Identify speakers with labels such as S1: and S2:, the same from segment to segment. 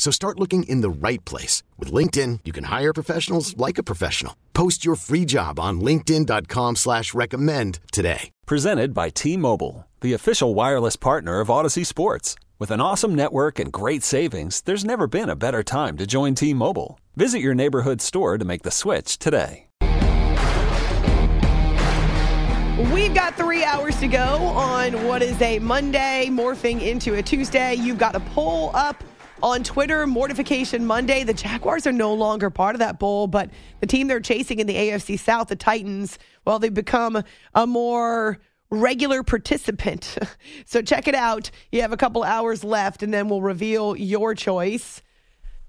S1: So start looking in the right place. With LinkedIn, you can hire professionals like a professional. Post your free job on linkedin.com slash recommend today.
S2: Presented by T-Mobile, the official wireless partner of Audacy Sports. With an awesome network and great savings, there's never been a better time to join T-Mobile. Visit your neighborhood store to make the switch today.
S3: We've got three hours to go on what is a Monday morphing into a Tuesday. You've got a poll up on Twitter, Mortification Monday. The Jaguars are no longer part of that bowl, but the team they're chasing in the AFC South, the Titans, well, they've become a more regular participant. so check it out. You have a couple hours left, and then we'll reveal your choice.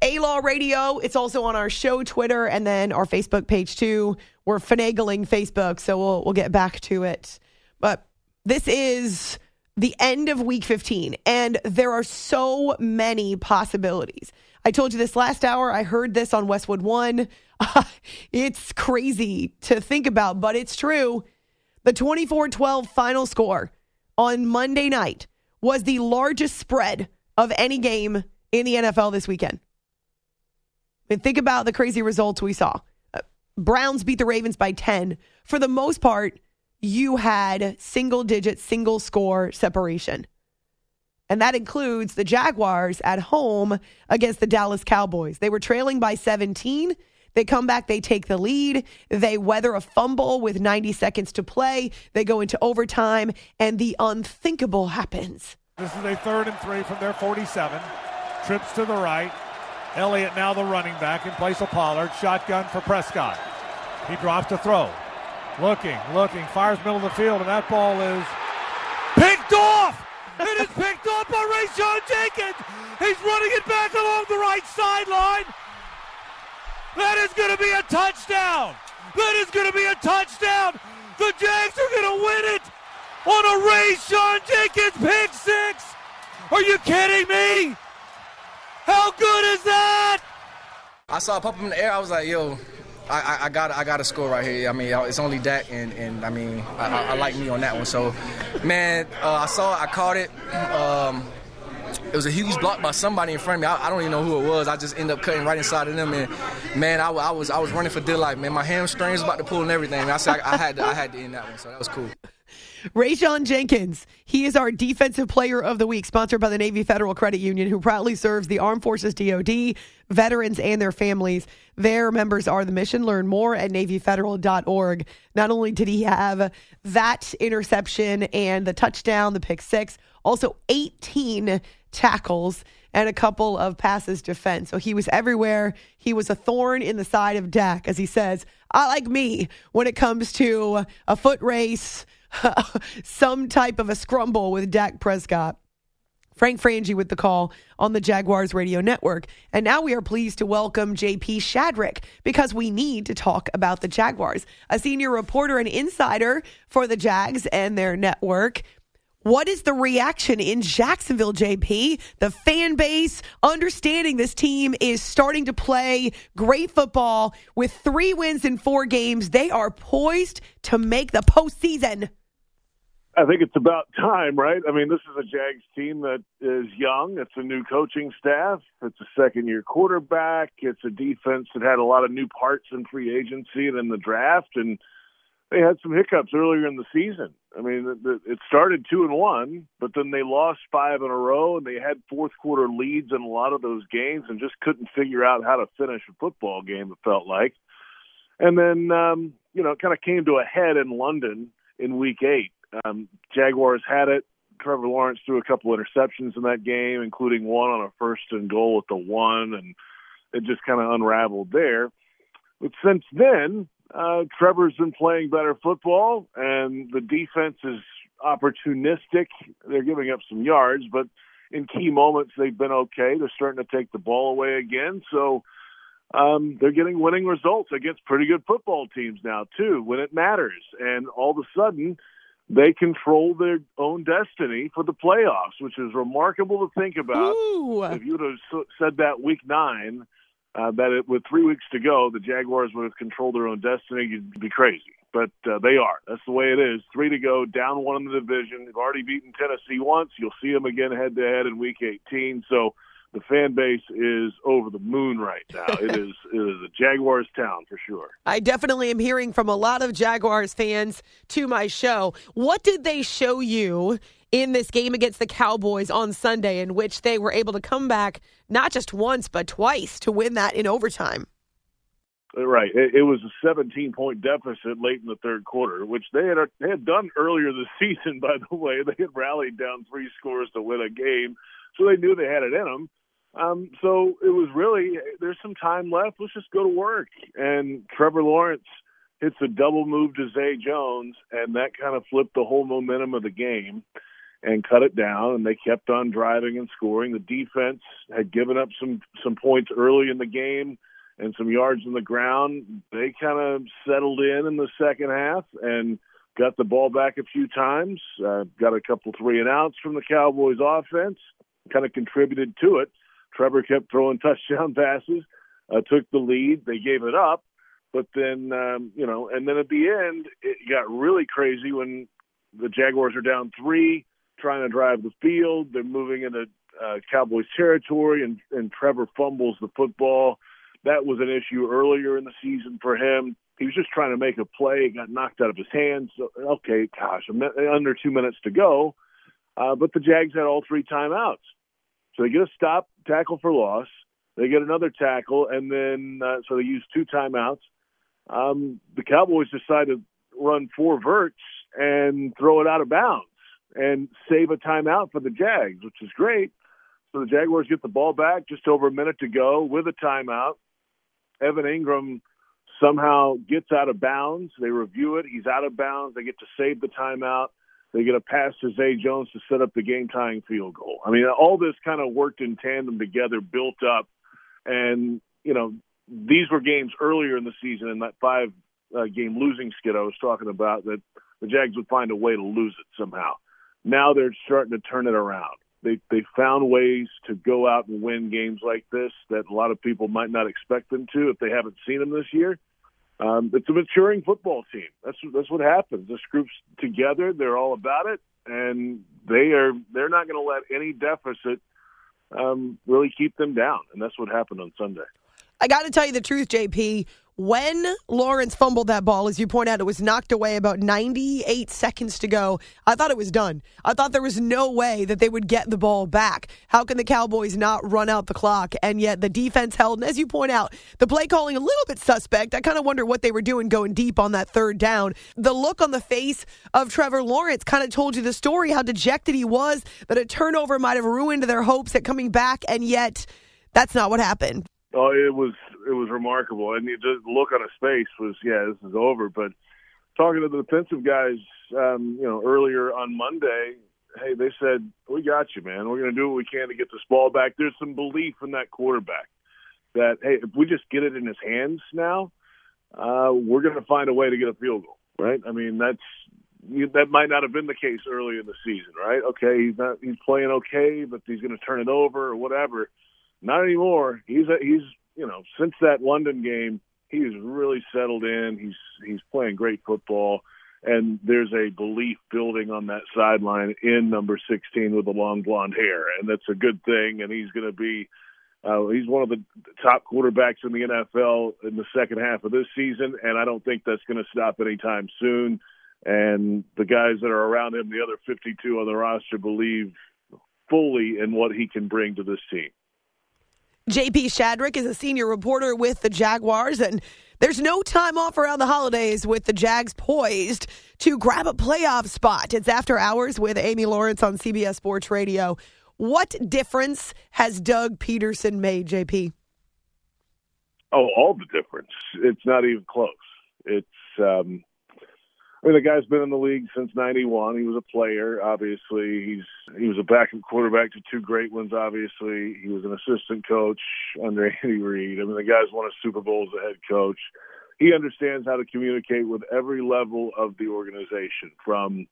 S3: A Law Radio. It's also on our show Twitter and then our Facebook page too. We're finagling Facebook, so we'll we'll get back to it. But this is the end of week 15, and there are so many possibilities. I told you this last hour. I heard this on Westwood One. it's crazy to think about, but it's true. The 24 12 final score on Monday night was the largest spread of any game in the NFL this weekend. And think about the crazy results we saw. Uh, Browns beat the Ravens by 10. For the most part, you had single digit, single score separation. And that includes the Jaguars at home against the Dallas Cowboys. They were trailing by 17. They come back, they take the lead, they weather a fumble with 90 seconds to play, they go into overtime, and the unthinkable happens.
S4: This is a third and three from their 47. Trips to the right, Elliott now the running back in place of Pollard. Shotgun for Prescott. He drops to throw. Looking, looking, fires middle of the field, and that ball is picked off! it is picked off by Rayshawn Jenkins! He's running it back along the right sideline! That is going to be a touchdown! That is going to be a touchdown! The Jags are going to win it on a Rayshawn Jenkins pick six! Are you kidding me? How good is that?
S5: I saw it pop up in the air. I was like, yo, I, I, got I got a score right here. I mean, it's only Dak, and, and I mean, I, I, I like me on that one. So, man, uh, I saw it, I caught it. Um, it was a huge block by somebody in front of me. I, I, don't even know who it was. I just ended up cutting right inside of them, and man, I, I was I was running for dear life. Man, my hamstrings about to pull and everything. I said I, had to, I had to end that one, so that was cool.
S3: Rayshawn Jenkins, he is our Defensive Player of the Week, sponsored by the Navy Federal Credit Union, who proudly serves the Armed Forces DoD, veterans, and their families. Their members are the mission. Learn more at NavyFederal.org. Not only did he have that interception and the touchdown, the pick six, also 18 tackles and a couple of passes defense. So he was everywhere. He was a thorn in the side of Dak, as he says. I like me when it comes to a foot race some type of a scrumble with Dak Prescott. Frank Frangie with the call on the Jaguars radio network. And now we are pleased to welcome JP Shadrick because we need to talk about the Jaguars. A senior reporter and insider for the Jags and their network. What is the reaction in Jacksonville, JP? The fan base understanding this team is starting to play great football with three wins in four games. They are poised to make the postseason.
S6: I think it's about time, right? I mean, this is a Jags team that is young. It's a new coaching staff. It's a second year quarterback. It's a defense that had a lot of new parts in free agency and in the draft. And they had some hiccups earlier in the season. I mean, it started two and one, but then they lost five in a row and they had fourth quarter leads in a lot of those games and just couldn't figure out how to finish a football game, it felt like. And then, um, you know, it kind of came to a head in London in week eight um, Jaguars had it. Trevor Lawrence threw a couple interceptions in that game, including one on a first and goal at the one, and it just kind of unraveled there. But since then, uh, Trevor's been playing better football, and the defense is opportunistic. They're giving up some yards, but in key moments they've been okay. They're starting to take the ball away again, so um, they're getting winning results against pretty good football teams now too when it matters. And all of a sudden, they control their own destiny for the playoffs, which is remarkable to think about.
S3: Ooh.
S6: If you would have said that week nine, uh, that it, with three weeks to go, the Jaguars would have controlled their own destiny, you'd be crazy. But uh, they are. That's the way it is. Three to go, down one in the division. They've already beaten Tennessee once. You'll see them again head to head in Week 18. So the fan base is over the moon right now. it is it is a Jaguars town for sure.
S3: I definitely am hearing from a lot of Jaguars fans to my show. What did they show you in this game against the Cowboys on Sunday in which they were able to come back not just once but twice to win that in overtime?
S6: Uh, right. It, it was a 17 point deficit late in the third quarter, which they had they had done earlier this season. By the way, they had rallied down three scores to win a game, so they knew they had it in them. Um, so it was really there's some time left. Let's just go to work. And Trevor Lawrence hits a double move to Zay Jones, and that kind of flipped the whole momentum of the game and cut it down. And they kept on driving and scoring. The defense had given up some some points early in the game and some yards on the ground. They kind of settled in in the second half and got the ball back a few times. Uh, got a couple three and outs from the Cowboys offense. Kind of contributed to it Trevor kept throwing touchdown passes, uh, took the lead. They gave it up, but then um, you know, and then at the end, it got really crazy when the Jaguars are down three, trying to drive the field. They're moving into uh, Cowboys territory, and and Trevor fumbles the football. That was an issue earlier in the season for him. He was just trying to make a play, got knocked out of his hands. So, okay, gosh, under two minutes to go. Uh, but the Jags had all three timeouts. So they get a stop, tackle for loss. They get another tackle, and then uh, so they use two timeouts. Um, the Cowboys decide to run four verts and throw it out of bounds and save a timeout for the Jags, which is great. So the Jaguars get the ball back just over a minute to go with a timeout. Evan Engram somehow gets out of bounds. They review it. He's out of bounds. They get to save the timeout. They get a pass to Zay Jones to set up the game tying field goal. I mean, all this kind of worked in tandem together, built up. And, you know, these were games earlier in the season in that five uh, game losing skid I was talking about that the Jags would find a way to lose it somehow. Now they're starting to turn it around. They they found ways to go out and win games like this that a lot of people might not expect them to if they haven't seen them this year um, it's a maturing football team. That's that's what happens. This group's together. They're all about it, and they are. They're not going to let any deficit um, really keep them down. And that's what happened on Sunday.
S3: I got to tell you the truth, JP when Lawrence fumbled that ball, as you point out, it was knocked away about 98 seconds to go. I thought it was done. I thought there was no way that they would get the ball back. How can the Cowboys not run out the clock? And yet the defense held. And as you point out, the play calling a little bit suspect. I kind of wonder what they were doing going deep on that third down. The look on the face of Trevor Lawrence kind of told you the story, how dejected he was, that a turnover might have ruined their hopes at coming back. And yet, that's not what happened.
S6: Oh, it was it was remarkable, and just look on his face was, yeah, this is over. But talking to the defensive guys, um, you know, earlier on Monday, hey, they said we got you, man. We're going to do what we can to get this ball back. There's some belief in that quarterback that hey, if we just get it in his hands now, uh, we're going to find a way to get a field goal, right? I mean, that's that might not have been the case early in the season, right? Okay, he's not he's playing okay, but he's going to turn it over or whatever. Not anymore. He's a, he's you know since that London game, he's really settled in. He's he's playing great football, and there's a belief building on that sideline in number 16 with the long blonde hair, and that's a good thing. And he's going to be. Uh, he's one of the top quarterbacks in the NFL in the second half of this season, and I don't think that's going to stop anytime soon. And the guys that are around him, the other 52 on the roster, believe fully in what he can bring to this team.
S3: JP Shadrick is a senior reporter with the Jaguars, and there's no time off around the holidays with the Jags poised to grab a playoff spot. It's after hours with Amy Lawrence on CBS Sports Radio. What difference has Doug Pederson made, JP?
S6: Oh, all the difference. It's not even close. It's um, I mean, the guy's been in the league since '91. He was a player, obviously. He's he was a backup quarterback to two great ones. Obviously, he was an assistant coach under Andy Reid. I mean, the guy's won a Super Bowl as a head coach. He understands how to communicate with every level of the organization, from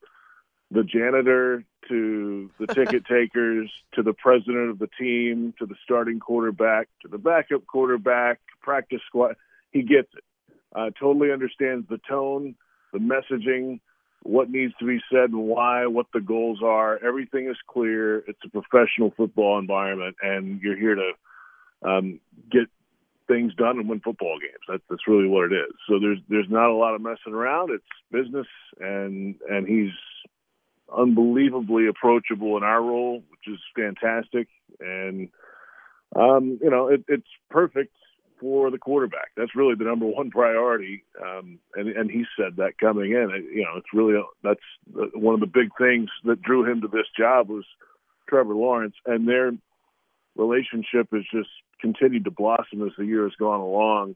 S6: the janitor to the ticket takers to the president of the team to the starting quarterback to the backup quarterback, practice squad. He gets it. Uh, totally understands the tone, the messaging, what needs to be said and why, what the goals are. Everything is clear. It's a professional football environment, and you're here to um, get things done and win football games. That's that's really what it is. So there's there's not a lot of messing around. It's business, and and he's unbelievably approachable in our role, which is fantastic. And um, you know, it, it's perfect for the quarterback. That's really the number one priority. Um, and and he said that coming in. You know, it's really that's one of the big things that drew him to this job was Trevor Lawrence, and their relationship has just continued to blossom as the year has gone along.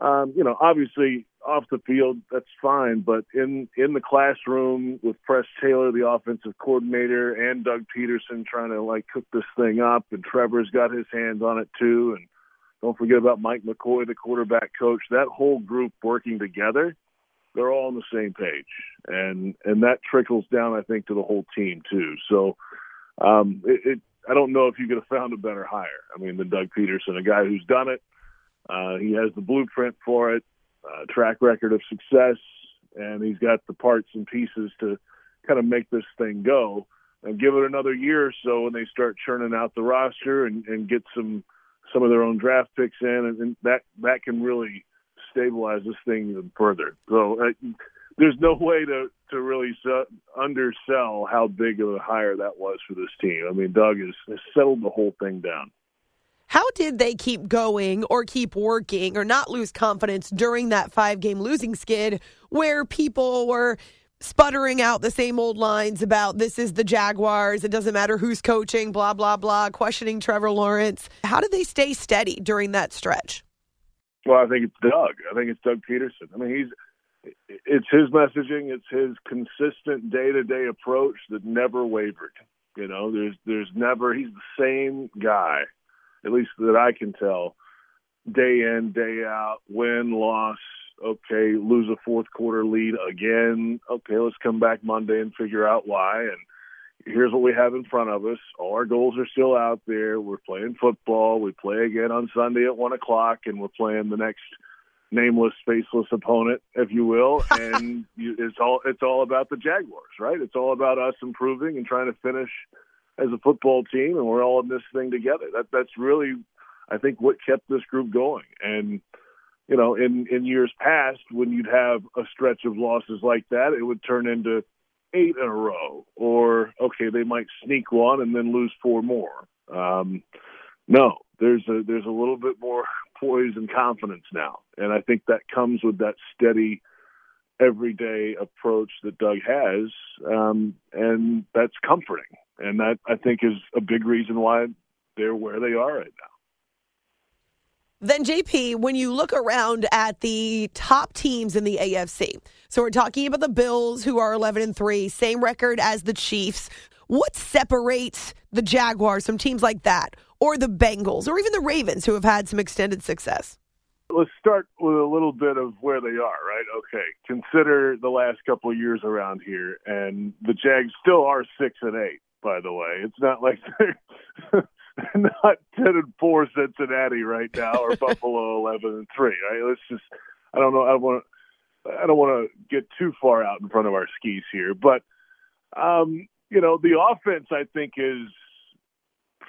S6: Um, you know, obviously off the field, that's fine, but in in the classroom with Press Taylor, the offensive coordinator, and Doug Pederson trying to like cook this thing up, and Trevor's got his hands on it too, and don't forget about Mike McCoy, the quarterback coach. That whole group working together, they're all on the same page, and and that trickles down, I think, to the whole team too. So, um, it, it I don't know if you could have found a better hire. I mean, than Doug Pederson, a guy who's done it. Uh, he has the blueprint for it, uh, track record of success, and he's got the parts and pieces to kind of make this thing go. And give it another year or so, when they start churning out the roster and, and get some some of their own draft picks in, and, and that that can really stabilize this thing even further. So uh, there's no way to to really undersell how big of a hire that was for this team. I mean, Doug has, has settled the whole thing down.
S3: How did they keep going or keep working or not lose confidence during that five game losing skid where people were sputtering out the same old lines about this is the Jaguars, it doesn't matter who's coaching, blah, blah, blah, questioning Trevor Lawrence? How did they stay steady during that stretch?
S6: Well, I think it's Doug. I think it's Doug Pederson. I mean, he's it's his messaging, it's his consistent day to day approach that never wavered. You know, there's there's never he's the same guy, at least that I can tell, day in, day out, win, loss, okay, lose a fourth quarter lead again. Okay, let's come back Monday and figure out why. And here's what we have in front of us. All our goals are still out there. We're playing football. We play again on Sunday at one o'clock, and we're playing the next nameless, faceless opponent, if you will. And it's all it's all about the Jaguars, right? It's all about us improving and trying to finish as a football team, and we're all in this thing together. That that's really, I think, what kept this group going. And you know, in in years past, when you'd have a stretch of losses like that, it would turn into eight in a row, or okay, they might sneak one and then lose four more. Um, no, there's a there's a little bit more poise and confidence now. And I think that comes with that steady, everyday approach that Doug has. Um, and that's comforting. And that, I think, is a big reason why they're where they are right now.
S3: Then, JP, when you look around at the top teams in the AFC, so we're talking about the Bills, who are 11 and 3, same record as the Chiefs. What separates the Jaguars from teams like that? or the Bengals or even the Ravens who have had some extended success?
S6: Let's start with a little bit of where they are, right? Okay. Consider the last couple of years around here, and the Jags still are six and eight, by the way. It's not like they're not ten and four Cincinnati right now or Buffalo eleven and three. Right? Let's just I don't know, I don't want to I don't want to get too far out in front of our skis here, but um, you know, the offense I think is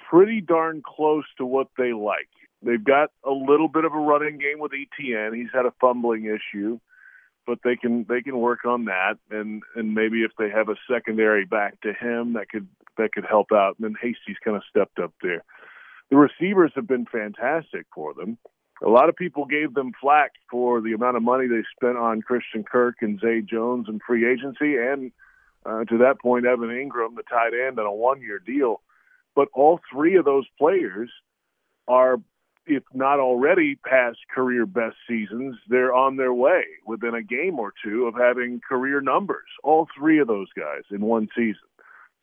S6: pretty darn close to what they like. They've got a little bit of a running game with ETN. He's had a fumbling issue, but they can they can work on that and and maybe if they have a secondary back to him that could that could help out. And then Hasty's kind of stepped up there. The receivers have been fantastic for them. A lot of people gave them flack for the amount of money they spent on Christian Kirk and Zay Jones and free agency, and uh, to that point, Evan Engram the tight end, on a one-year deal. But all three of those players are, if not already past career best seasons, they're on their way within a game or two of having career numbers. All three of those guys in one season.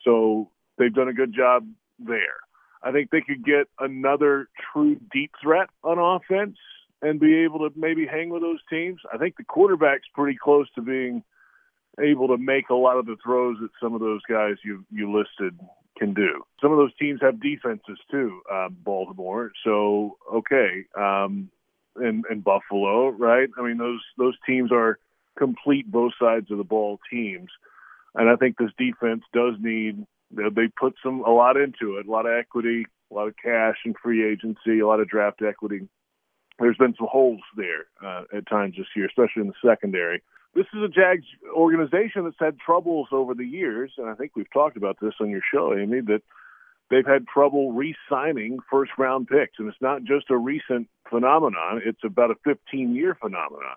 S6: So they've done a good job there. I think they could get another true deep threat on offense and be able to maybe hang with those teams. I think the quarterback's pretty close to being able to make a lot of the throws that some of those guys you you listed can do. Some of those teams have defenses too, uh, Baltimore. So okay, um, and and Buffalo, right? I mean those those teams are complete both sides of the ball teams, and I think this defense does need. They put some a lot into it, a lot of equity, a lot of cash and free agency, a lot of draft equity. There's been some holes there uh, at times this year, especially in the secondary this is a Jags organization that's had troubles over the years, and I think we've talked about this on your show, Amy, that they've had trouble re-signing first-round picks, and it's not just a recent phenomenon; it's about a 15-year phenomenon.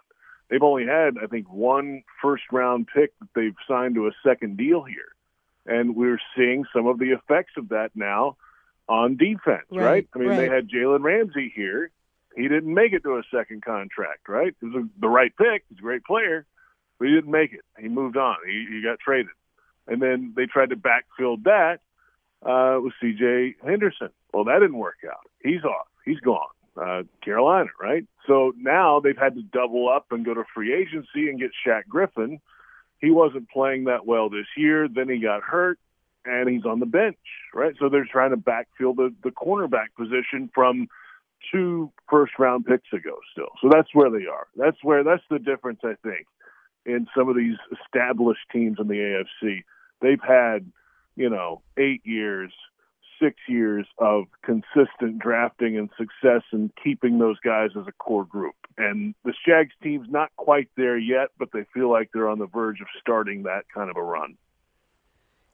S6: They've only had, I think, one first-round pick that they've signed to a second deal here, and we're seeing some of the effects of that now on defense. Right? right? I mean, right. they had Jalen Ramsey here. He didn't make it to a second contract, right? It was the right pick. He's a great player but he didn't make it. He moved on. He, he got traded, and then they tried to backfill that uh, with C.J. Henderson. Well, that didn't work out. He's off. He's gone. Uh, Carolina, right? So now they've had to double up and go to free agency and get Shaq Griffin. He wasn't playing that well this year. Then he got hurt, and he's on the bench, right? So they're trying to backfill the the cornerback position from two first round picks ago still. So that's where they are. That's where that's the difference I think in some of these established teams in the AFC. They've had, you know, eight years, six years of consistent drafting and success and keeping those guys as a core group. And the Jags team's not quite there yet, but they feel like they're on the verge of starting that kind of a run.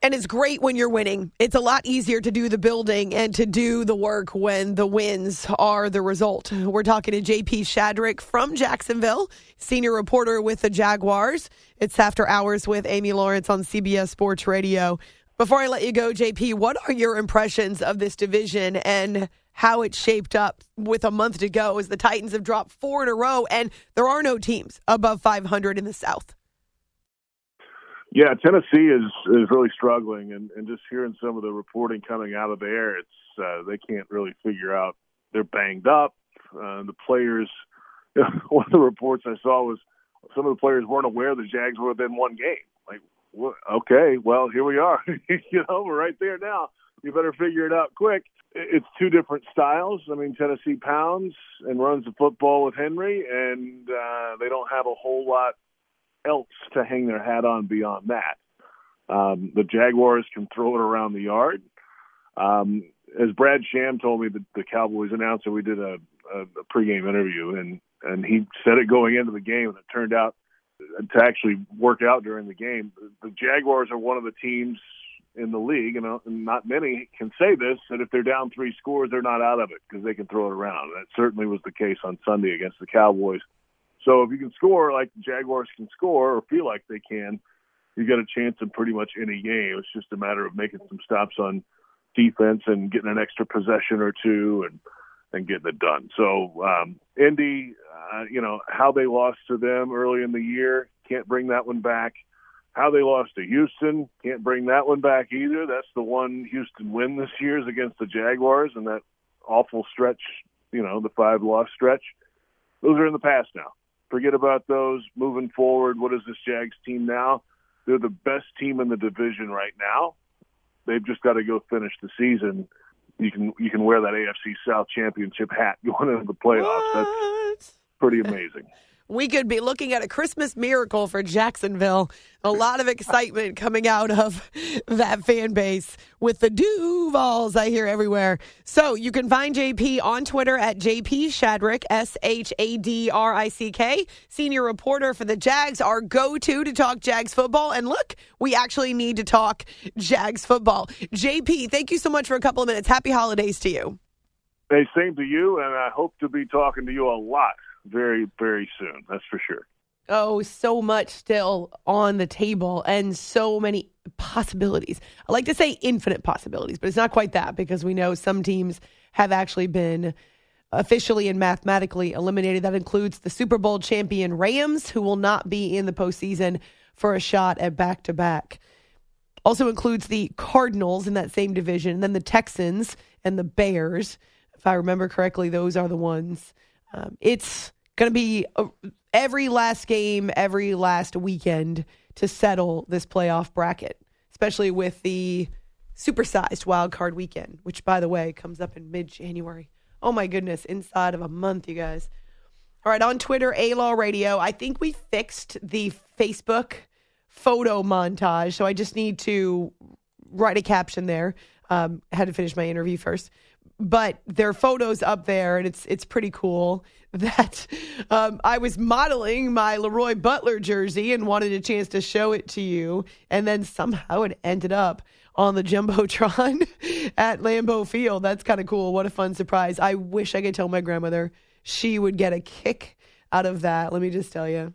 S3: And it's great when you're winning. It's a lot easier to do the building and to do the work when the wins are the result. We're talking to JP Shadrick from Jacksonville, senior reporter with the Jaguars. It's after hours with Amy Lawrence on CBS Sports Radio. Before I let you go, JP, what are your impressions of this division and how it's shaped up with a month to go as the Titans have dropped four in a row and there are no teams above 500 in the South?
S6: Yeah, Tennessee is is really struggling, and and just hearing some of the reporting coming out of there, it's uh, they can't really figure out. They're banged up. Uh, the players, one of the reports I saw was some of the players weren't aware the Jags were within one game. Like, well, okay, well here we are. you know, we're right there now. You better figure it out quick. It's two different styles. I mean, Tennessee pounds and runs the football with Henry, and uh, they don't have a whole lot else to hang their hat on beyond that. Um, the Jaguars can throw it around the yard. Um, as Brad Sham told me, the, the Cowboys announcer, we did a, a, a pregame interview, and and he said it going into the game, and it turned out to actually work out during the game. The Jaguars are one of the teams in the league, and, uh, and not many can say this, that if they're down three scores, they're not out of it because they can throw it around. That certainly was the case on Sunday against the Cowboys. So if you can score like the Jaguars can score or feel like they can, you got a chance in pretty much any game. It's just a matter of making some stops on defense and getting an extra possession or two and and getting it done. So um, Indy, uh, you know how they lost to them early in the year, can't bring that one back. How they lost to Houston, can't bring that one back either. That's the one Houston win this year is against the Jaguars and that awful stretch, you know, the five loss stretch. Those are in the past now forget about those moving forward. What is this Jags team now? They're the best team in the division right now. They've just got to go finish the season. You can you can wear that AFC South championship hat going into the playoffs. What? That's pretty amazing
S3: we could be looking at a Christmas miracle for Jacksonville. A lot of excitement coming out of that fan base with the Duvals I hear everywhere. So you can find JP on Twitter at JP Shadrick, S H A D R I C K, senior reporter for the Jags, our go to to talk Jags football. And look, we actually need to talk Jags football. JP, thank you so much for a couple of minutes. Happy holidays to you.
S6: Hey, same to you, and I hope to be talking to you a lot very, very soon. That's for sure.
S3: Oh, so much still on the table and so many possibilities. I like to say infinite possibilities, but it's not quite that because we know some teams have actually been officially and mathematically eliminated. That includes the Super Bowl champion Rams, who will not be in the postseason for a shot at back to back. Also includes the Cardinals in that same division, and then the Texans and the Bears. If I remember correctly, those are the ones. Um, it's going to be a, every last game, every last weekend to settle this playoff bracket, especially with the supersized wild card weekend, which, by the way, comes up in mid January. Oh my goodness, inside of a month, you guys. All right, on Twitter, A Law Radio, I think we fixed the Facebook photo montage. So I just need to write a caption there. Um, I had to finish my interview first. But there are photos up there, and it's it's pretty cool that um, I was modeling my Leroy Butler jersey and wanted a chance to show it to you, and then somehow it ended up on the jumbotron at Lambeau Field. That's kind of cool. What a fun surprise! I wish I could tell my grandmother she would get a kick out of that. Let me just tell you.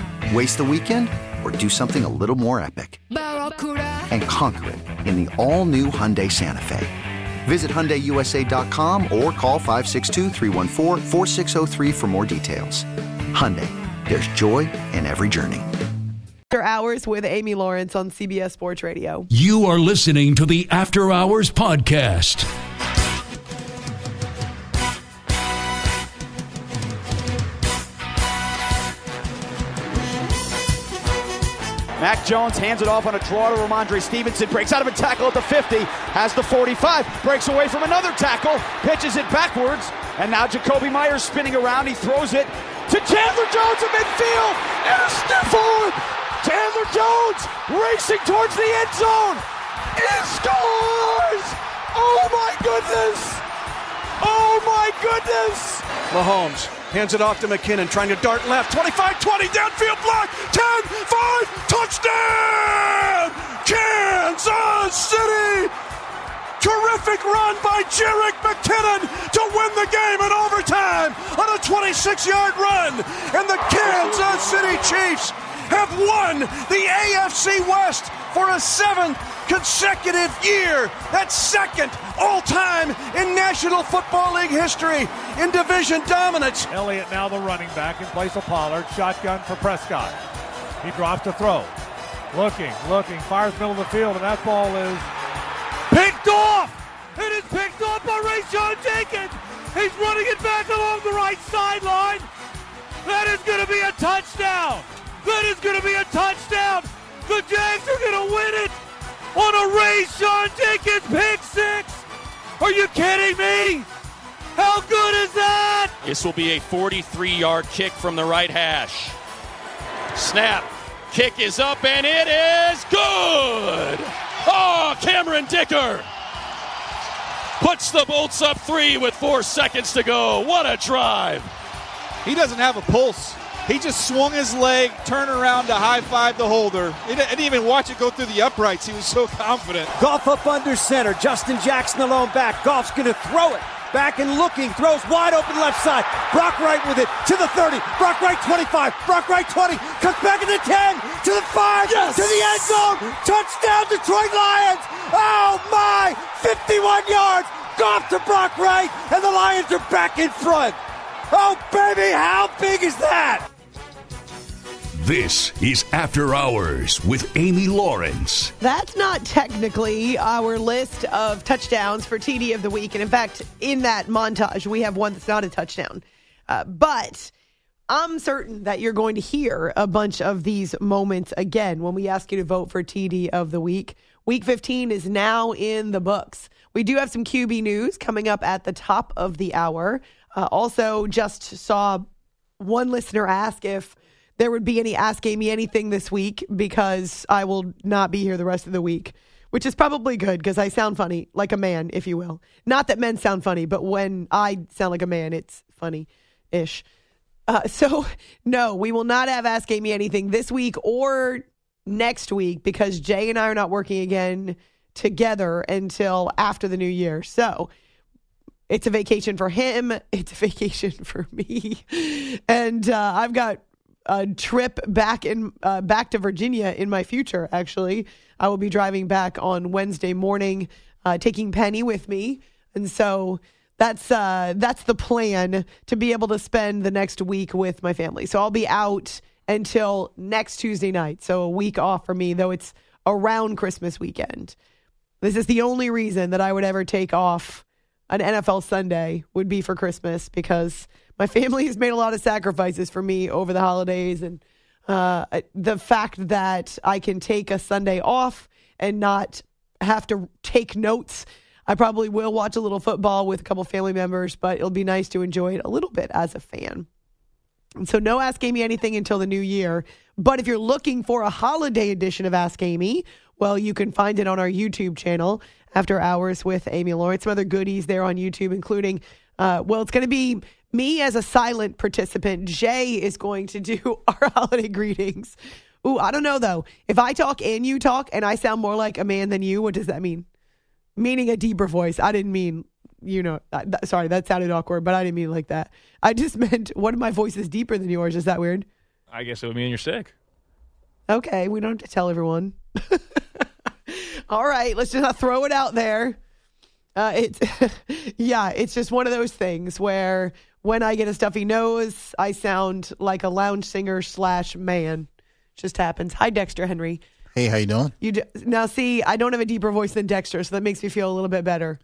S7: Waste the weekend or do something a little more epic? And conquer it in the all new Hyundai Santa Fe. Visit HyundaiUSA.com or call 562 for more details. Hyundai, there's joy in every journey.
S3: After Hours with Amy Lawrence on CBS Sports Radio.
S8: You are listening to the After Hours Podcast.
S9: Mac Jones hands it off on a draw to Rhamondre Stevenson. Breaks out of a tackle at the 50. Has the 45. Breaks away from another tackle. Pitches it backwards. And now Jakobi Meyers spinning around. He throws it to Chandler Jones in midfield. And a sniffle. Chandler Jones racing towards the end zone. It scores! Oh my goodness! Oh my goodness!
S10: Mahomes hands it off to McKinnon, trying to dart left. 25 20, downfield block. 10 5, touchdown! Kansas City! Terrific run by Jerick McKinnon to win the game in overtime on a 26 yard run. And the Kansas City Chiefs have won the AFC West for a seventh consecutive year. That's second all time in National Football League history in division dominance.
S4: Elliott now the running back in place of Pollard. Shotgun for Prescott. He drops to throw. Looking, looking, fires middle of the field, and that ball is picked off. It is picked off by Rayshawn Jenkins. He's running it back along the right sideline. That is going to be a touchdown. That is going to be a touchdown. The Jags are going to win it on a Ray Sean Jenkins pick six. Are you kidding me? How good is that?
S11: This will be a 43 yard kick from the right hash. Snap. Kick is up and it is good. Oh, Cameron Dicker puts the Bolts up three with four seconds to go. What a drive.
S12: He doesn't have a pulse. He just swung his leg, turned around to high five the holder. He didn't even watch it go through the uprights. He was so confident.
S9: Goff up under center. Justin Jackson alone back. Goff's going to throw it
S13: back and looking, throws wide open left side. Brock Wright with it to the 30. Brock Wright 25. Brock Wright 20. Comes back to the 10, to the 5,
S14: Yes!
S13: to the end zone. Touchdown, Detroit Lions. Oh my! 51 yards. Goff to Brock Wright, and the Lions are back in front. Oh, baby, how big is that?
S8: This is After Hours with Amy Lawrence.
S3: That's not technically our list of touchdowns for TD of the week. And in fact, in that montage, we have one that's not a touchdown. Uh, but I'm certain that you're going to hear a bunch of these moments again when we ask you to vote for TD of the week. Week 15 is now in the books. We do have some QB news coming up at the top of the hour. Uh, also, just saw one listener ask if there would be any Ask Amy anything this week because I will not be here the rest of the week, which is probably good because I sound funny, like a man, if you will. Not that men sound funny, but when I sound like a man, it's funny ish. Uh, so, no, we will not have Ask Amy anything this week or next week because Jay and I are not working again together until after the new year. So, it's a vacation for him. It's a vacation for me, and uh, I've got a trip back in uh, back to Virginia in my future. Actually, I will be driving back on Wednesday morning, uh, taking Penny with me, and so that's uh, that's the plan to be able to spend the next week with my family. So I'll be out until next Tuesday night. So a week off for me, though it's around Christmas weekend. This is the only reason that I would ever take off an NFL Sunday would be for Christmas because my family has made a lot of sacrifices for me over the holidays. And uh, the fact that I can take a Sunday off and not have to take notes, I probably will watch a little football with a couple family members, but it'll be nice to enjoy it a little bit as a fan. And so, no Ask Amy anything until the new year. But if you're looking for a holiday edition of Ask Amy, well, you can find it on our YouTube channel after hours with Amy Lawrence. Some other goodies there on YouTube, including, uh, well, it's going to be me as a silent participant. Jay is going to do our holiday greetings. Ooh, I don't know though. If I talk and you talk and I sound more like a man than you, what does that mean? Meaning a deeper voice. I didn't mean, you know, th- sorry, that sounded awkward, but I didn't mean like that. I just meant one of my voices deeper than yours. Is that weird?
S15: I guess it would mean you're sick.
S3: Okay, we don't have to tell everyone. All right, let's just not throw it out there. Uh, it's yeah, it's just one of those things where when I get a stuffy nose, I sound like a lounge singer slash man. Just happens. Hi, Dexter Henry.
S16: Hey, how you doing?
S3: You d- now see, I don't have a deeper voice than Dexter, so that makes me feel a little bit better.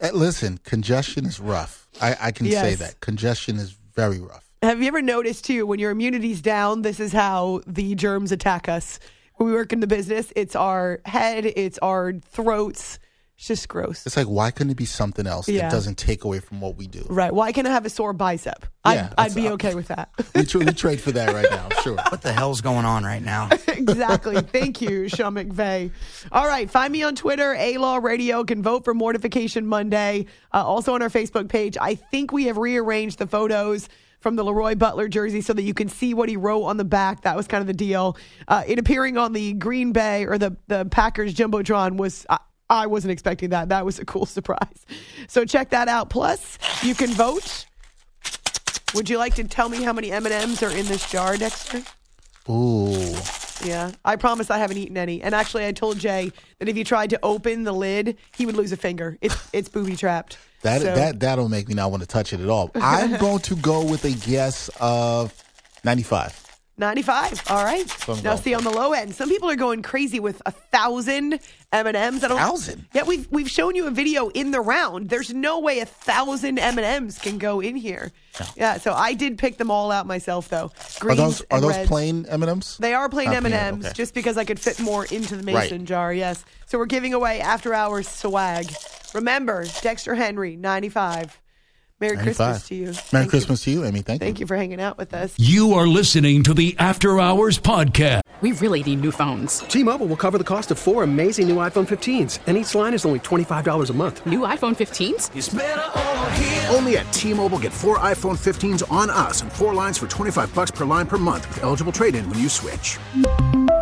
S16: Uh, listen, congestion is rough. I, I can say that congestion is very rough.
S3: Have you ever noticed too when your immunity's down, this is how the germs attack us. When we work in the business, it's our head, it's our throats. It's just gross.
S16: It's like why couldn't it be something else
S3: Yeah.
S16: that doesn't take away from what we do?
S3: Right. Why can't I have a sore bicep?
S16: Yeah,
S3: I'd, I'd be okay with that.
S16: We, tra- we trade for that right now. Sure.
S17: What the hell's going on right now?
S3: exactly. Thank you, Sean McVay. All right. Find me on Twitter, A Law Radio. Can vote for Mortification Monday. Uh, also on our Facebook page. I think we have rearranged the photos from the Leroy Butler jersey so that you can see what he wrote on the back. That was kind of the deal. Uh, it appearing on the Green Bay or the, the Packers Jumbotron was. I I wasn't expecting that. That was a cool surprise. So check that out. Plus, you can vote. Would you like to tell me how many M&Ms are in this jar, Dexter?
S16: Ooh.
S3: Yeah, I promise I haven't eaten any. And actually, I told Jay that if he tried to open the lid, he would lose a finger. It's it's booby trapped.
S16: That
S3: So-
S16: that that'll make me not want to touch it at all. I'm going to go with a guess of 95.
S3: 95. All right.
S16: So I'm
S3: now, see on the low end, some people are going crazy with a thousand M and M's.
S16: Thousand?
S3: Yeah, we've we've shown you a video in the round. There's no way a thousand M and M's can go in here. Yeah. So I did pick them all out myself, though.
S16: Are
S3: Greens
S16: those are those
S3: reds.
S16: plain M&Ms?
S3: They are plain M and M's, just because I could fit more into the
S16: Right.
S3: mason jar. Yes. So we're giving away after hours swag. Remember, Dexter Henry, 95. Merry
S16: 95.
S3: Christmas to you.
S16: Merry
S3: Thank you.
S16: Christmas to you, Amy. Thank,
S3: Thank you for hanging out with us.
S8: You are listening to the After Hours Podcast.
S18: We really need new phones.
S19: T-Mobile will cover the cost of four amazing new iPhone 15s, and each line is only $25 a month.
S18: New iPhone 15s?
S20: Only at T-Mobile get four iPhone 15s on us and four lines for 25 bucks per line per month with eligible trade-in when you switch.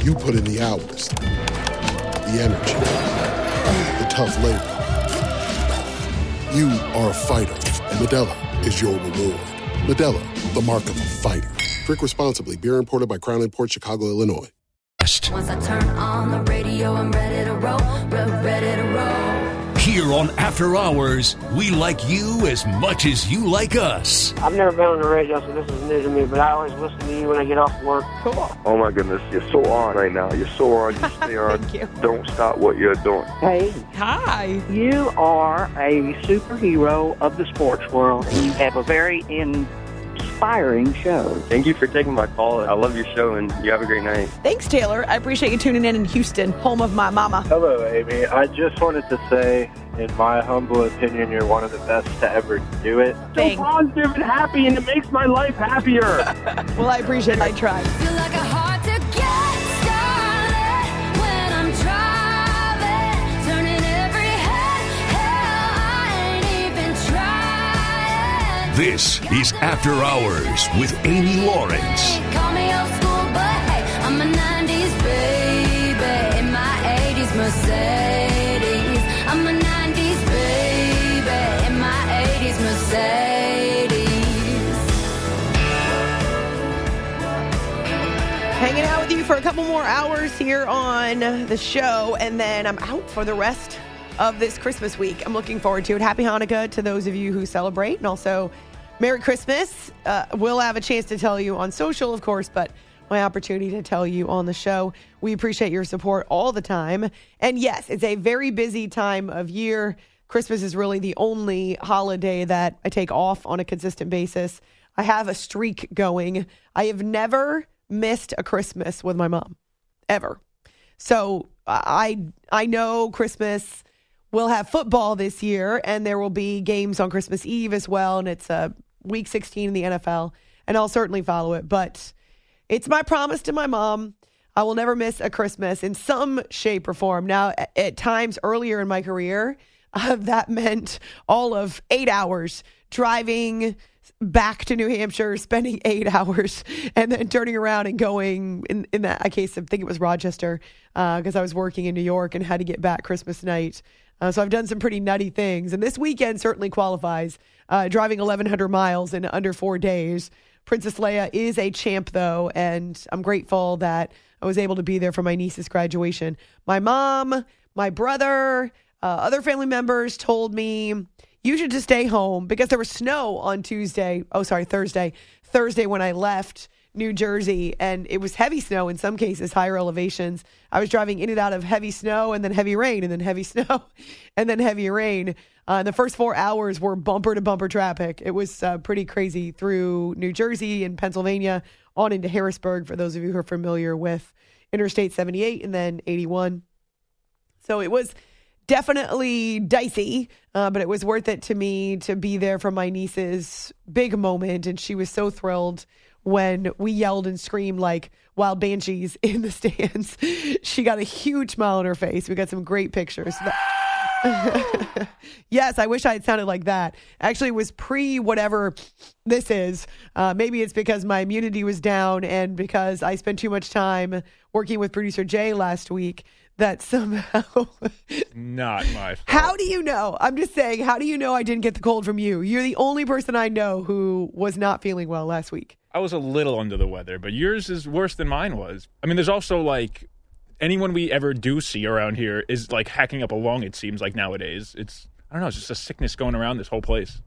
S21: You put in the hours, the energy, the tough labor. You are a fighter, and Modelo is your reward. Modelo, the mark of a fighter. Drink responsibly. Beer imported by Crown Port Chicago, Illinois.
S14: Once I turn on the radio, I'm ready to roll, ready to roll.
S8: Here on After Hours, we like you as much as you like us.
S22: I've never been on the radio, so this is new to me, but I always listen to you when I get off work.
S3: Cool.
S23: Oh my goodness, you're so on right now. You're so on. You stay on.
S3: Thank you.
S23: Don't stop what you're doing.
S24: Hey.
S3: Hi.
S24: You are a superhero of the sports world, you have a very inspiring show.
S23: Thank you for taking my call. I love your show, and you have a great night.
S3: Thanks, Taylor. I appreciate you tuning in in Houston, home of my mama.
S25: Hello, Amy. I just wanted to say, in my humble opinion, you're one of the best to ever do it.
S3: Thanks.
S25: So positive and happy, and it makes my life happier.
S3: well, I appreciate it. I tried.
S8: This is After Hours with Amy Lawrence.
S14: Call me old school, but hey, I'm a 90s baby in my 80s Mercedes. I'm a 90s baby in my 80s Mercedes.
S3: Hanging out with you for a couple more hours here on the show, and then I'm out for the rest of this Christmas week. I'm looking forward to it. Happy Hanukkah to those of you who celebrate, and also Merry Christmas. Uh, we'll have a chance to tell you on social, of course, but my opportunity to tell you on the show. We appreciate your support all the time. And yes, it's a very busy time of year. Christmas is really the only holiday that I take off on a consistent basis. I have a streak going. I have never missed a Christmas with my mom ever. So I I know Christmas we'll have football this year and there will be games on Christmas Eve as well and it's a week 16 in the NFL and I'll certainly follow it but it's my promise to my mom I will never miss a Christmas in some shape or form. Now at, times earlier in my career uh, that meant all of 8 hours driving back to New Hampshire, spending eight hours, and then turning around and going in, in that case, I think it was Rochester, because uh, I was working in New York and had to get back Christmas night. Uh, so I've done some pretty nutty things. And this weekend certainly qualifies, uh, driving 1,100 miles in under four days. Princess Leia is a champ, though, and I'm grateful that I was able to be there for my niece's graduation. My mom, my brother, uh, other family members told me you should just stay home because there was snow on Tuesday. Oh, sorry, Thursday. Thursday when I left New Jersey, and it was heavy snow in some cases, higher elevations. I was driving in and out of heavy snow and then heavy rain and then heavy snow and then heavy rain. Uh, the first four hours were bumper to bumper traffic. It was uh, pretty crazy through New Jersey and Pennsylvania on into Harrisburg, for those of you who are familiar with Interstate 78 and then 81. So it was definitely dicey, uh, but it was worth it to me to be there for my niece's big moment. And she was so thrilled when we yelled and screamed like wild banshees in the stands. she got a huge smile on her face. We got some great pictures. yes, I wish I had sounded like that. Actually, it was pre whatever this is. Uh, maybe it's because my immunity was down and because I spent too much time working with producer Jay last week that somehow.
S15: Not my fault.
S3: How do you know? I'm just saying, how do you know I didn't get the cold from you? You're the only person I know who was not feeling well last week.
S15: I was a little under the weather, but yours is worse than mine was. I mean, there's also like anyone we ever do see around here is like hacking up a lung, it seems like nowadays. It's, I don't know, it's just a sickness going around this whole place.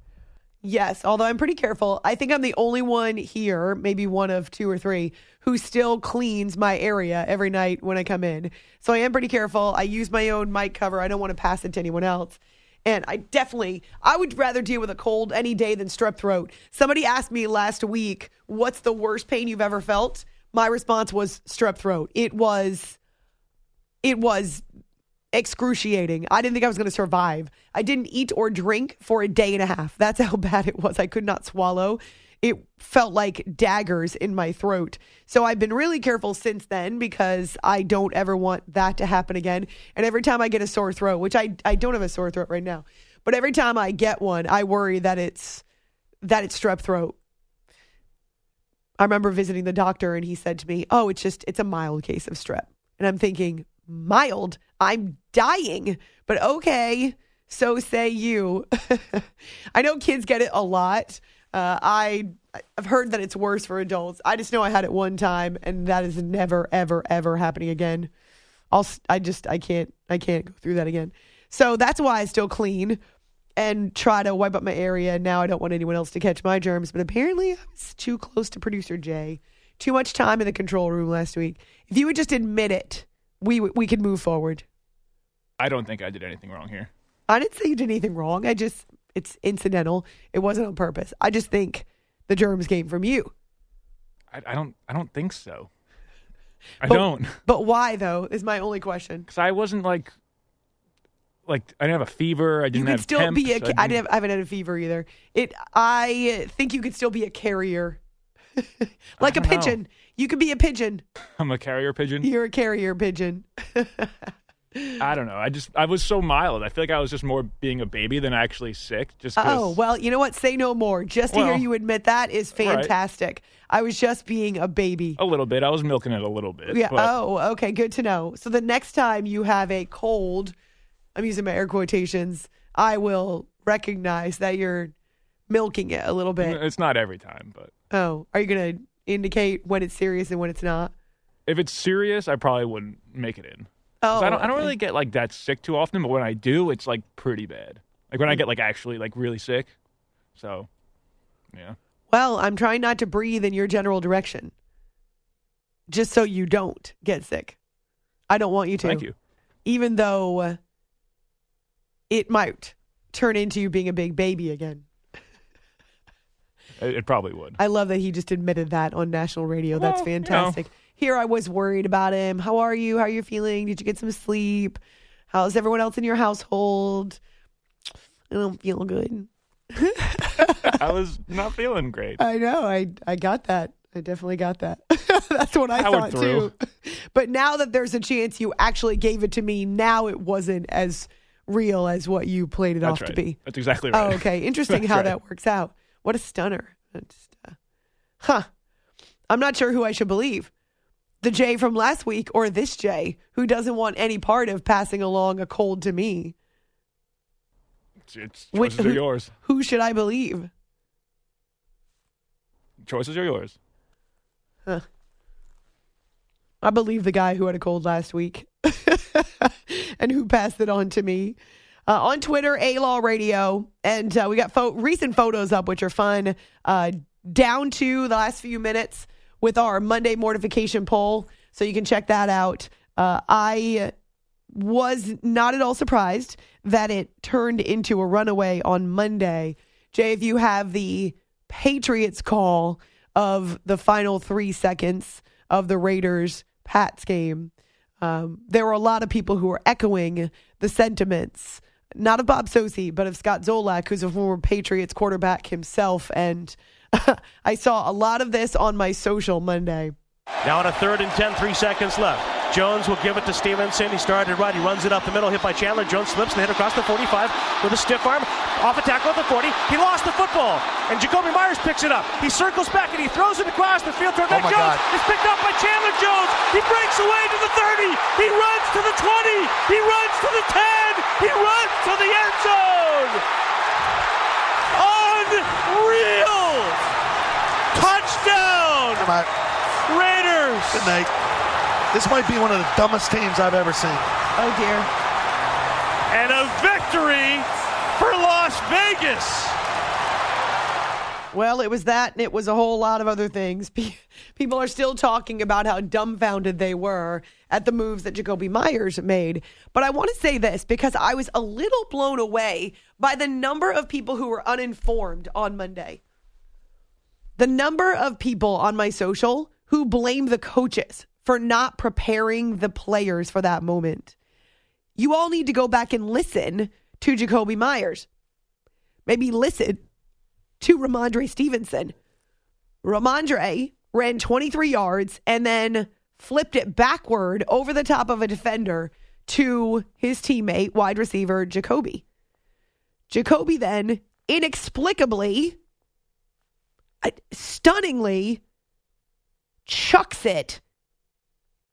S3: Yes, although I'm pretty careful. I think I'm the only one here, maybe one of two or three, who still cleans my area every night when I come in. So I am pretty careful. I use my own mic cover. I don't want to pass it to anyone else. And I definitely, I would rather deal with a cold any day than strep throat. Somebody asked me last week, what's the worst pain you've ever felt? My response was strep throat. It was it was excruciating. I didn't think I was going to survive. I didn't eat or drink for a day and a half. That's how bad it was. I could not swallow. It felt like daggers in my throat. So I've been really careful since then because I don't ever want that to happen again. And every time I get a sore throat, which I I don't have a sore throat right now, but every time I get one, I worry that it's that it's strep throat. I remember visiting the doctor and he said to me, "Oh, it's just it's a mild case of strep." And I'm thinking, "Mild? I'm dying." But okay, so say you. I know kids get it a lot. Uh, I I've heard that it's worse for adults. I just know I had it one time, and that is never, ever, ever happening again. I'll I just I can't I can't go through that again. So that's why I still clean and try to wipe up my area. Now I don't want anyone else to catch my germs, but apparently I was too close to producer Jay. Too much time in the control room last week. If you would just admit it, we we could move forward.
S15: I don't think I did anything wrong here.
S3: I didn't say you did anything wrong. I just it's incidental. It wasn't on purpose. I just think the germs came from you.
S15: I, I don't. I don't think so. I
S3: But-
S15: don't.
S3: But why though is my only question.
S15: Because I wasn't like, like I didn't have a fever. I didn't
S3: You could
S15: have
S3: still
S15: temps,
S3: be a.
S15: I
S3: ca- I, didn't, I haven't had a fever either. It. I think you could still be a carrier, like a
S15: don't know.
S3: pigeon. You could be a pigeon.
S15: I'm a carrier pigeon.
S3: You're a carrier pigeon.
S15: I don't know. I just I was so mild. I feel like I was just more being a baby than actually sick. Just oh, 'cause-
S3: Oh well, you know what? Say no more. Just to hear you admit that is
S15: right.
S3: fantastic. I was just being a baby.
S15: a little bit. I was milking it a little bit.
S3: Yeah.
S15: but-
S3: Oh, okay. Good to know. So the next time you have a cold, I'm using my air quotations. I will recognize that you're milking it a little bit.
S15: It's not every time, but
S3: Oh, are you going to indicate when it's serious and when it's not?
S15: if it's serious, I probably wouldn't make it in.
S3: Oh,
S15: I don't. I don't really get like that sick too often, but when I do, it's like pretty bad. Like when I mm. get like actually like really sick. So, yeah.
S3: Well, I'm trying not to breathe in your general direction, just so you don't get sick. I don't want you to.
S15: Thank you.
S3: Even though it might turn into you being a big baby again.
S15: It, it probably would.
S3: I love that he just admitted that on national radio. That's
S15: fantastic. you know.
S3: Here I was worried about him. How are you? How are you feeling? Did you get some sleep? How's everyone else in your household? I don't feel good.
S15: I was not feeling great.
S3: I know. I I got that. I definitely got that. That's what I thought
S15: through.
S3: too. But now that there's a chance you actually gave it to me, now it wasn't as real as what you played it
S15: That's
S3: off
S15: right.
S3: to be.
S15: That's exactly right.
S3: Oh, okay. Interesting how
S15: right.
S3: that works out. What a stunner. That's, uh, huh. I'm not sure who I should believe. The Jay from last week or this Jay who doesn't want any part of passing along a cold to me.
S15: It's,
S3: Which-
S15: choices are yours.
S3: Who should I believe?
S15: Choices are yours.
S3: Huh. I believe the guy who had a cold last week and who passed it on to me. Uh, on Twitter, A Law Radio. And uh, we got fo- recent photos up, which are fun, uh, down to the last few minutes with our Monday mortification poll. So you can check that out. Uh, I was not at all surprised that it turned into a runaway on Monday. Jay, if you have the Patriots call of the final three seconds of the Raiders Pats game, um, there were a lot of people who were echoing the sentiments, not of Bob Socci, but of Scott Zolak, who's a former Patriots quarterback himself. And I saw a lot of this on my social Monday.
S26: Now on a third and 10, three seconds left. Jones will give it to Stevenson. He started right. He runs it up the middle, hit by Chandler. Jones slips and hit across the 45 with a stiff arm. Off a tackle at the 40. He lost the football. And Jakobi Meyers picks it up. He circles back and he throws it across the field toward
S16: Oh
S26: Mac
S16: my
S26: Jones.
S16: God.
S26: It's picked up by Chandler Jones. He breaks away to the 30. He runs to the 20. He runs to the 10. He runs to the end zone. Touchdown. Raiders.
S27: Good night. This might be one of the dumbest teams I've ever seen.
S3: Oh, dear.
S26: And a victory for Las Vegas.
S3: Well, it was that, and it was a whole lot of other things. People are still talking about how dumbfounded they were at the moves that Jakobi Meyers made. But I want to say this because I was a little blown away by the number of people who were uninformed on Monday. The number of people on my social who blame the coaches for not preparing the players for that moment. You all need to go back and listen to Jakobi Meyers. Maybe listen to Rhamondre Stevenson. Rhamondre ran 23 yards and then flipped it backward over the top of a defender to his teammate, wide receiver Jakobi. Jakobi then inexplicably, stunningly, chucks it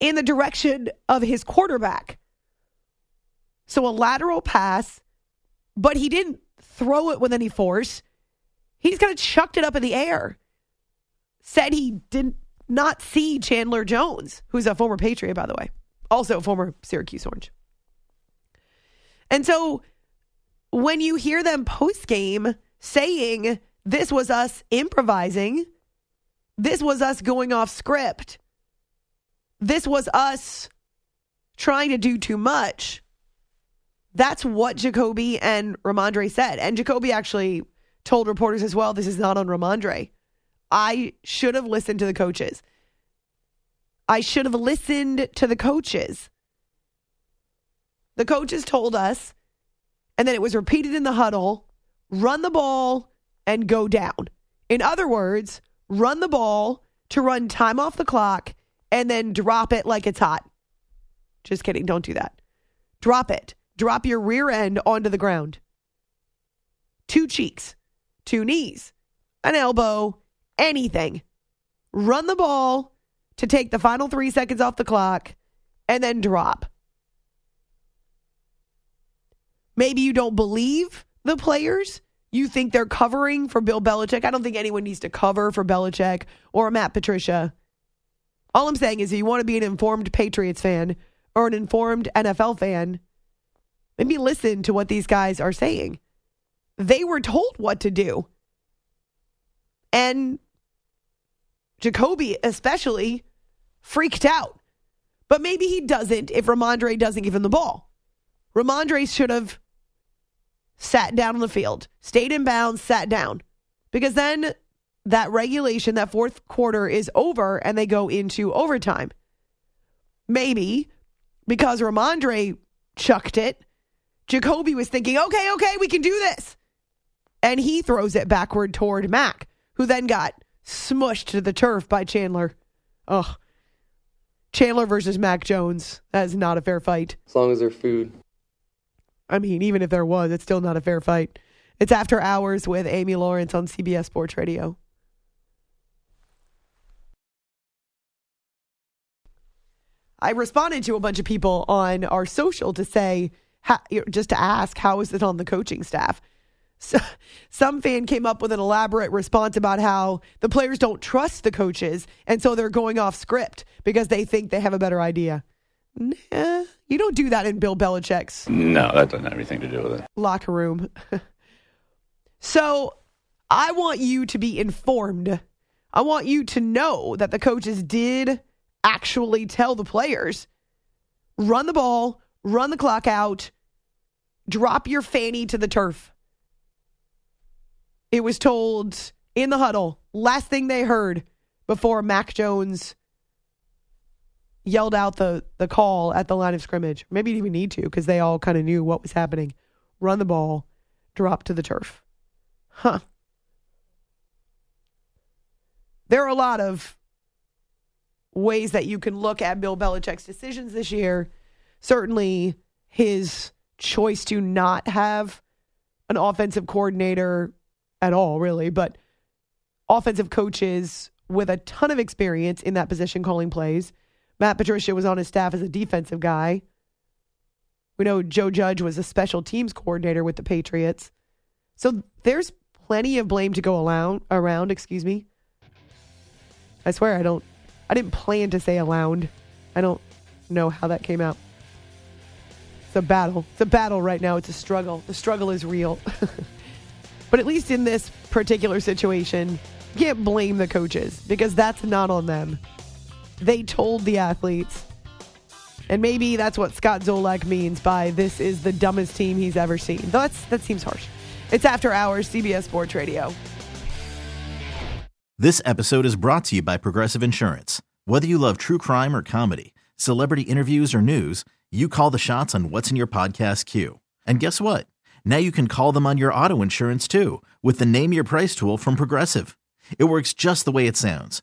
S3: in the direction of his quarterback. So a lateral pass, but he didn't throw it with any force. He just kind of chucked it up in the air. Said he did not see Chandler Jones, who's a former Patriot, by the way, also former Syracuse Orange. And so when you hear them post game saying, this was us improvising, this was us going off script, this was us trying to do too much. That's what Jakobi and Rhamondre said. And Jakobi actually told reporters as well this is not on Rhamondre. I should have listened to the coaches. I should have listened to the coaches. The coaches told us, and then it was repeated in the huddle run the ball and go down. In other words, run the ball to run time off the clock and then drop it like it's hot. Just kidding. Don't do that. Drop it. Drop your rear end onto the ground. Two cheeks, two knees, an elbow, anything. Run the ball to take the final three seconds off the clock and then drop. Maybe you don't believe the players. You think they're covering for Bill Belichick. I don't think anyone needs to cover for Belichick or Matt Patricia. All I'm saying is if you want to be an informed Patriots fan or an informed NFL fan, maybe listen to what these guys are saying. They were told what to do. And Jakobi, especially, freaked out. But maybe he doesn't if Rhamondre doesn't give him the ball. Rhamondre should have sat down on the field, stayed in bounds, sat down. Because then that regulation, that fourth quarter is over and they go into overtime. Maybe because Rhamondre chucked it, Jakobi was thinking, okay, okay, we can do this. And he throws it backward toward Mac, who then got smushed to the turf by Chandler. Ugh. Chandler versus Mac Jones. That is not a fair fight.
S23: As long as there's food.
S3: I mean, even if there was, it's still not a fair fight. It's after hours with Amy Lawrence on CBS Sports Radio. I responded to a bunch of people on our social to say, just to ask, how is it on the coaching staff? So, some fan came up with an elaborate response about how the players don't trust the coaches, and so they're going off script because they think they have a better idea. Nah, you don't do that in Bill Belichick's
S28: No, that doesn't have anything to do with it.
S3: locker room. so I want you to be informed. I want you to know that the coaches did actually tell the players run the ball, run the clock out, drop your fanny to the turf. It was told in the huddle, last thing they heard before Mac Jones yelled out the, the call at the line of scrimmage. Maybe he didn't even need to because they all kind of knew what was happening. Run the ball, drop to the turf. Huh. There are a lot of ways that you can look at Bill Belichick's decisions this year. Certainly his choice to not have an offensive coordinator at all, really, but offensive coaches with a ton of experience in that position calling plays. Matt Patricia was on his staff as a defensive guy. We know Joe Judge was a special teams coordinator with the Patriots. So there's plenty of blame to go around, around, excuse me. I swear I don't I didn't plan to say around. I don't know how that came out. It's a battle. It's a battle right now. It's a struggle. The struggle is real. but at least in this particular situation, you can't blame the coaches because that's not on them. They told the athletes. And maybe that's what Scott Zolak means by this is the dumbest team he's ever seen. That's that seems harsh. It's after hours, CBS Sports Radio.
S29: This episode is brought to you by Progressive Insurance.
S30: Whether you love true crime or comedy, celebrity interviews or news, you call the shots on what's in your podcast queue. And guess what? Now you can call them on your auto insurance too with the Name Your Price tool from Progressive. It works just the way it sounds.